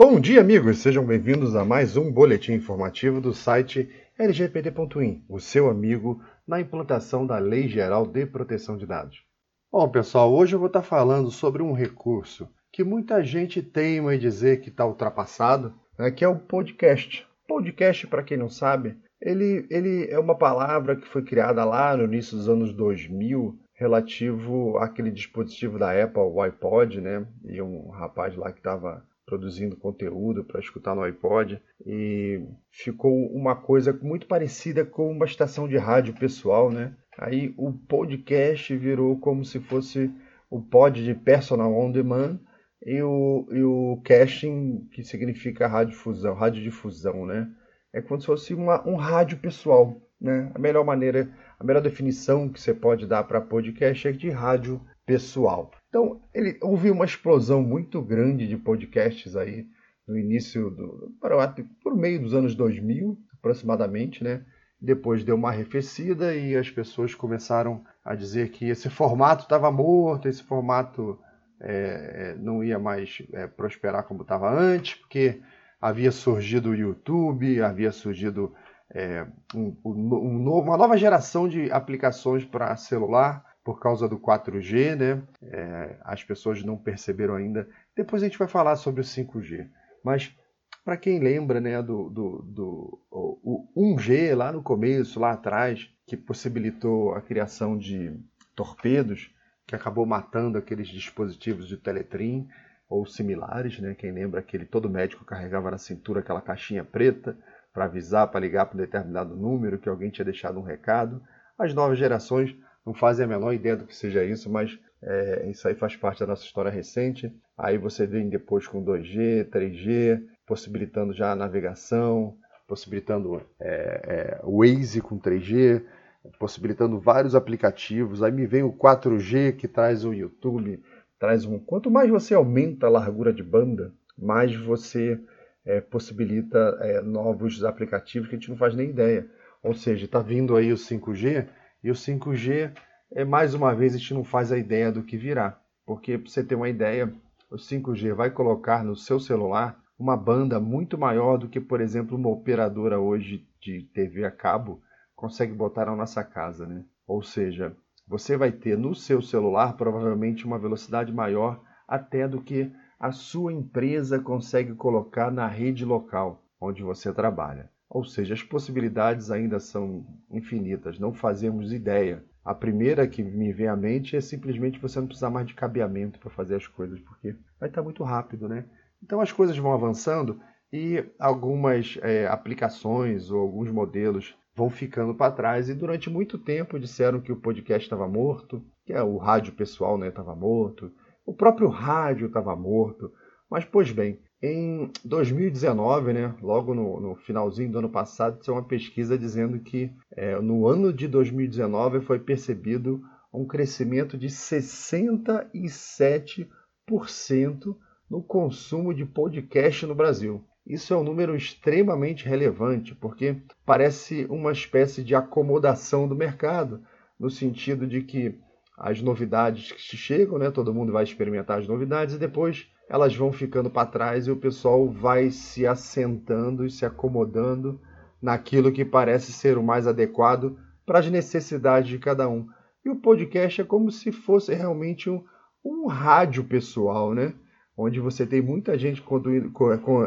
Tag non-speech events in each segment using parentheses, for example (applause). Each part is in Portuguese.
Bom dia, amigos! Sejam bem-vindos a mais um boletim informativo do site lgpd.in, o seu amigo na implantação da Lei Geral de Proteção de Dados. Bom, pessoal, hoje eu vou estar falando sobre um recurso que muita gente teima em dizer que está ultrapassado, né, que é o podcast. Podcast, para quem não sabe, ele, ele é uma palavra que foi criada lá no início dos anos 2000, relativo àquele dispositivo da Apple, o iPod, né? E um rapaz lá que estava produzindo conteúdo para escutar no iPod e ficou uma coisa muito parecida com uma estação de rádio pessoal, né? Aí o podcast virou como se fosse o pod de personal on demand e o, e o casting, que significa radiodifusão, radiodifusão, né? É como se fosse uma, um rádio pessoal, né? A melhor maneira, a melhor definição que você pode dar para podcast é de rádio pessoal. Então, ele, houve uma explosão muito grande de podcasts aí no início do. por meio dos anos 2000, aproximadamente, né? Depois deu uma arrefecida e as pessoas começaram a dizer que esse formato estava morto, esse formato é, é, não ia mais é, prosperar como estava antes, porque havia surgido o YouTube, havia surgido é, um, um, uma nova geração de aplicações para celular por causa do 4G, né? É, as pessoas não perceberam ainda. Depois a gente vai falar sobre o 5G. Mas para quem lembra né, do, do, do o, o 1G lá no começo, lá atrás, que possibilitou a criação de torpedos, que acabou matando aqueles dispositivos de teletrim ou similares, né? Quem lembra aquele todo médico carregava na cintura aquela caixinha preta para avisar, para ligar para um determinado número que alguém tinha deixado um recado. As novas gerações não fazem a menor ideia do que seja isso, mas é, isso aí faz parte da nossa história recente. Aí você vem depois com 2G, 3G, possibilitando já a navegação, possibilitando é, é, Waze com 3G, possibilitando vários aplicativos. Aí me vem o 4G que traz o YouTube, traz um. Quanto mais você aumenta a largura de banda, mais você é, possibilita é, novos aplicativos que a gente não faz nem ideia. Ou seja, está vindo aí o 5G e o 5G, é, mais uma vez, a gente não faz a ideia do que virá. Porque, para você ter uma ideia, o 5G vai colocar no seu celular uma banda muito maior do que, por exemplo, uma operadora hoje de TV a cabo consegue botar na nossa casa. Né? Ou seja, você vai ter no seu celular provavelmente uma velocidade maior até do que a sua empresa consegue colocar na rede local onde você trabalha. Ou seja, as possibilidades ainda são infinitas, não fazemos ideia. A primeira que me vem à mente é simplesmente você não precisar mais de cabeamento para fazer as coisas, porque vai estar muito rápido, né? Então as coisas vão avançando e algumas é, aplicações ou alguns modelos vão ficando para trás. E durante muito tempo disseram que o podcast estava morto, que é o rádio pessoal estava né, morto, o próprio rádio estava morto. Mas, pois bem, em 2019, né, logo no, no, finalzinho do ano passado, tinha uma pesquisa dizendo que é, no ano de 2019 foi percebido um crescimento de 67% no consumo de podcast no Brasil. Isso é um número extremamente relevante, porque parece uma espécie de acomodação do mercado, no sentido de que as novidades que chegam, né, todo mundo vai experimentar as novidades e depois elas vão ficando para trás e o pessoal vai se assentando e se acomodando naquilo que parece ser o mais adequado para as necessidades de cada um. E o podcast é como se fosse realmente um, um rádio pessoal, né? onde você tem muita gente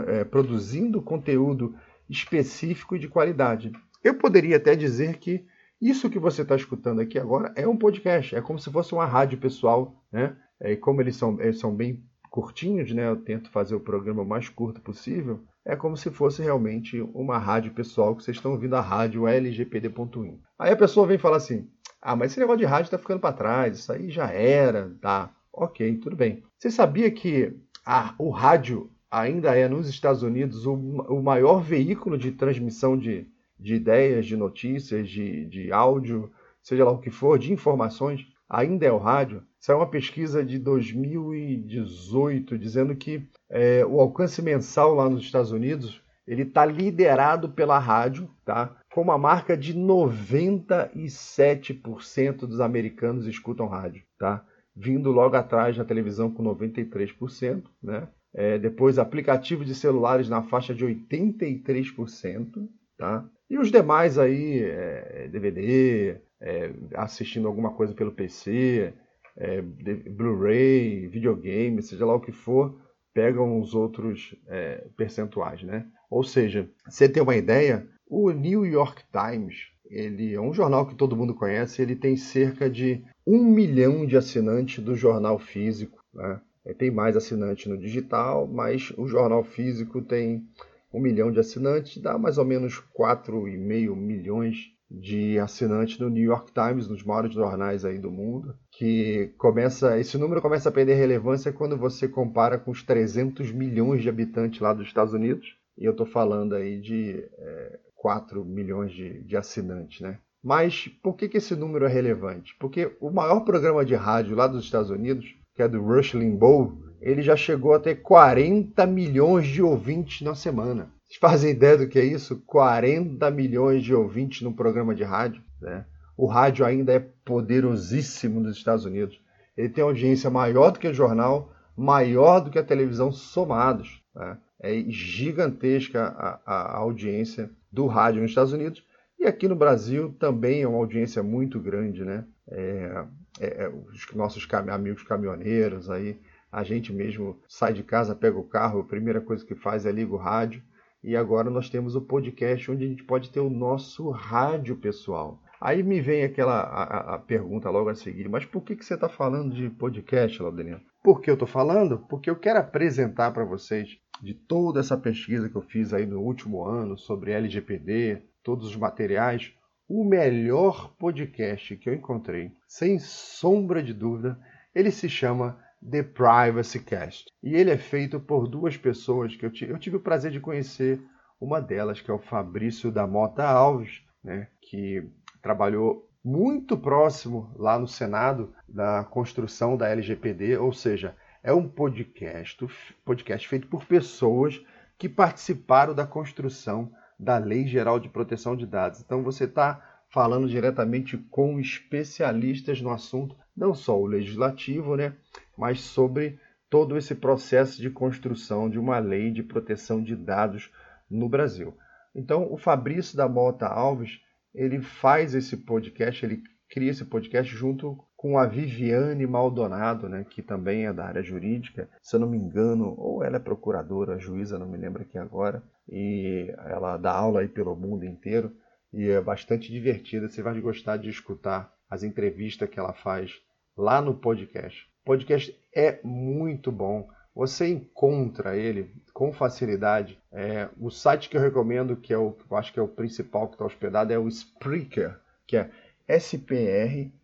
é, produzindo conteúdo específico e de qualidade. Eu poderia até dizer que isso que você está escutando aqui agora é um podcast, é como se fosse uma rádio pessoal, né? E como eles são, eles são bem curtinhos, né? Eu tento fazer o programa o mais curto possível. É como se fosse realmente uma rádio pessoal que vocês estão ouvindo a rádio LGPD.in. Aí a pessoa vem falar assim: ah, mas esse negócio de rádio está ficando para trás, isso aí já era, tá? Ok, tudo bem. Você sabia que a, o rádio ainda é, nos Estados Unidos, o, o maior veículo de transmissão de, de ideias, de notícias, de, de áudio, seja lá o que for, de informações? Ainda é o rádio. Saiu uma pesquisa de 2018 dizendo que é, o alcance mensal lá nos Estados Unidos ele está liderado pela rádio, tá? Com uma marca de 97% dos americanos escutam rádio, tá? Vindo logo atrás na televisão com 93%, né? É, depois, aplicativo de celulares na faixa de 83%. Tá? E os demais aí, é, DVD, é, assistindo alguma coisa pelo PC, é, Blu-ray, videogame, seja lá o que for, pegam os outros é, percentuais, né? Ou seja, você tem uma ideia, o New York Times, ele é um jornal que todo mundo conhece, ele tem cerca de um milhão de assinantes do jornal físico, né? Tem mais assinantes no digital, mas o jornal físico tem um milhão de assinantes, dá mais ou menos 4,5 milhões de assinantes no New York Times, nos maiores jornais aí do mundo, que começa, esse número começa a perder relevância quando você compara com os 300 milhões de habitantes lá dos Estados Unidos, e eu estou falando aí de é, 4 milhões de, de assinantes, né? Mas por que, que esse número é relevante? Porque o maior programa de rádio lá dos Estados Unidos, que é do Rush Limbaugh, ele já chegou a ter 40 milhões de ouvintes na semana. Vocês fazem ideia do que é isso? 40 milhões de ouvintes num programa de rádio. Né? O rádio ainda é poderosíssimo nos Estados Unidos. Ele tem audiência maior do que o jornal, maior do que a televisão somados. Né? É gigantesca a, a, audiência do rádio nos Estados Unidos. E aqui no Brasil também é uma audiência muito grande, né? É, é, é os nossos cam amigos caminhoneiros aí, a gente mesmo sai de casa, pega o carro, a primeira coisa que faz é liga o rádio e agora nós temos o podcast onde a gente pode ter o nosso rádio pessoal. Aí me vem aquela a, a pergunta logo a seguir, mas por que, que você está falando de podcast, Laudelino? Por que eu estou falando? Porque eu quero apresentar para vocês de toda essa pesquisa que eu fiz aí no último ano sobre LGPD, todos os materiais, o melhor podcast que eu encontrei, sem sombra de dúvida, ele se chama The Privacy Cast. E ele é feito por duas pessoas que eu, eu tive o prazer de conhecer. Uma delas, que é o Fabrício da Mota Alves, né, que trabalhou muito próximo lá no Senado da construção da LGPD, ou seja, é um podcast, podcast feito por pessoas que participaram da construção da Lei Geral de Proteção de Dados. Então você está falando diretamente com especialistas no assunto, não só o legislativo, né, mas sobre todo esse processo de construção de uma lei de proteção de dados no Brasil. Então, o Fabrício da Mota Alves, ele faz esse podcast, ele cria esse podcast junto com a Viviane Maldonado, né, que também é da área jurídica, se eu não me engano, ou ela é procuradora, juíza, não me lembro aqui agora, e ela dá aula aí pelo mundo inteiro e é bastante divertida, você vai gostar de escutar as entrevistas que ela faz lá no podcast. O podcast é muito bom. Você encontra ele com facilidade. É, o site que eu recomendo, que é o, eu acho que é o principal que está hospedado, é o Spreaker, que é S-P-R-E-A-K-E-R,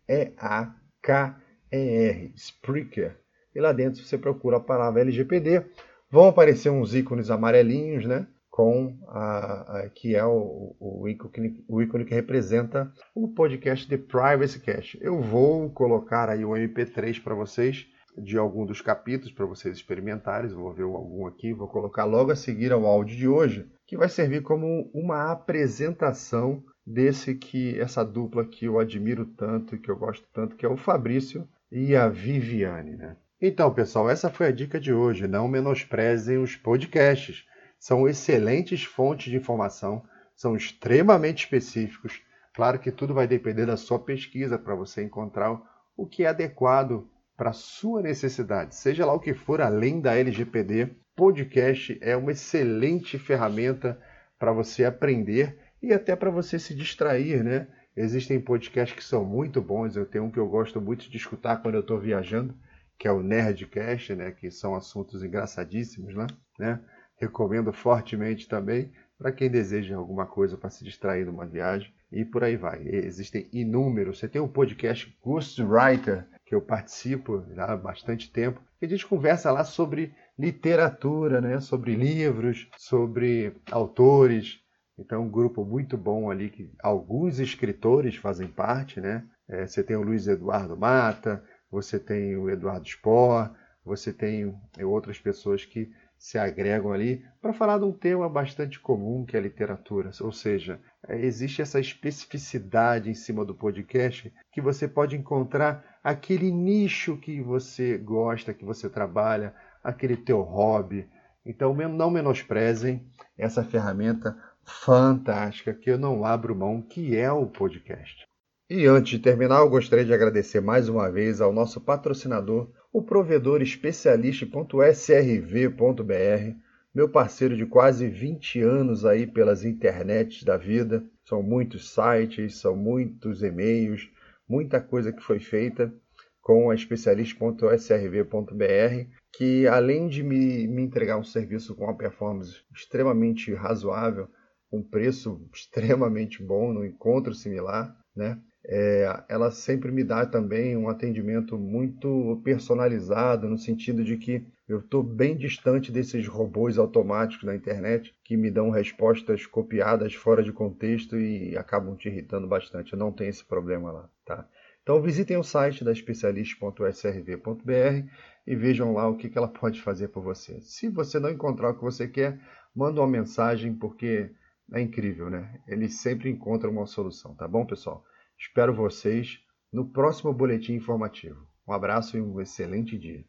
Spreaker. E lá dentro você procura a palavra LGPD. Vão aparecer uns ícones amarelinhos, né? Com a, a, que é o, o, ícone, o, ícone, que representa o podcast The Privacy Cache. Eu vou colocar aí o MP3 para vocês de algum dos capítulos para vocês experimentarem. Vou ver algum aqui, vou colocar logo a seguir ao áudio de hoje, que vai servir como uma apresentação desse que essa dupla que eu admiro tanto que eu gosto tanto, que é o Fabrício e a Viviane, né? Então, pessoal, essa foi a dica de hoje. Não menosprezem os podcasts são excelentes fontes de informação, são extremamente específicos. Claro que tudo vai depender da sua pesquisa para você encontrar o que é adequado para a sua necessidade. Seja lá o que for além da LGPD, podcast é uma excelente ferramenta para você aprender e até para você se distrair, né? Existem podcasts que são muito bons. Eu tenho um que eu gosto muito de escutar quando eu estou viajando, que é o Nerdcast, né? Que são assuntos engraçadíssimos, né? né? Recomendo fortemente também para quem deseja alguma coisa para se distrair numa viagem e por aí vai. Existem inúmeros. Você tem um podcast Ghostwriter que eu participo há bastante tempo, que a gente conversa lá sobre literatura, né? sobre livros, sobre autores. Então, um grupo muito bom ali que alguns escritores fazem parte, né? É, você tem o Luiz Eduardo Mata, você tem o Eduardo Spohr, você tem outras pessoas que se agregam ali para falar de um tema bastante comum que é a literatura. Ou seja, é, existe essa especificidade em cima do podcast que você pode encontrar aquele nicho que você gosta, que você trabalha, aquele teu hobby. Então não menosprezem essa ferramenta fantástica que eu não abro mão, que é o podcast. E antes de terminar, eu gostaria de agradecer mais uma vez ao nosso patrocinador, o provedor especialista.srv.br, meu parceiro de quase 20 anos aí pelas internets da vida. São muitos sites, são muitos e-mails, muita coisa que foi feita com a especialista.srv.br, que além de me, me entregar um serviço com uma performance extremamente razoável, um preço (laughs) extremamente bom, no encontro similar, né? É, ela sempre me dá também um atendimento muito personalizado, no sentido de que eu estou bem distante desses robôs automáticos na internet que me dão respostas copiadas fora de contexto e acabam te irritando bastante. Eu não tenho esse problema lá, tá? Então visitem o site da especialista.srv.br e vejam lá o que ela (laughs) pode fazer por você. Se você não encontrar o que você quer, manda uma mensagem porque é incrível, né? Eles sempre encontram uma solução, tá bom, pessoal? Espero vocês no próximo boletim informativo. Um abraço e um excelente dia.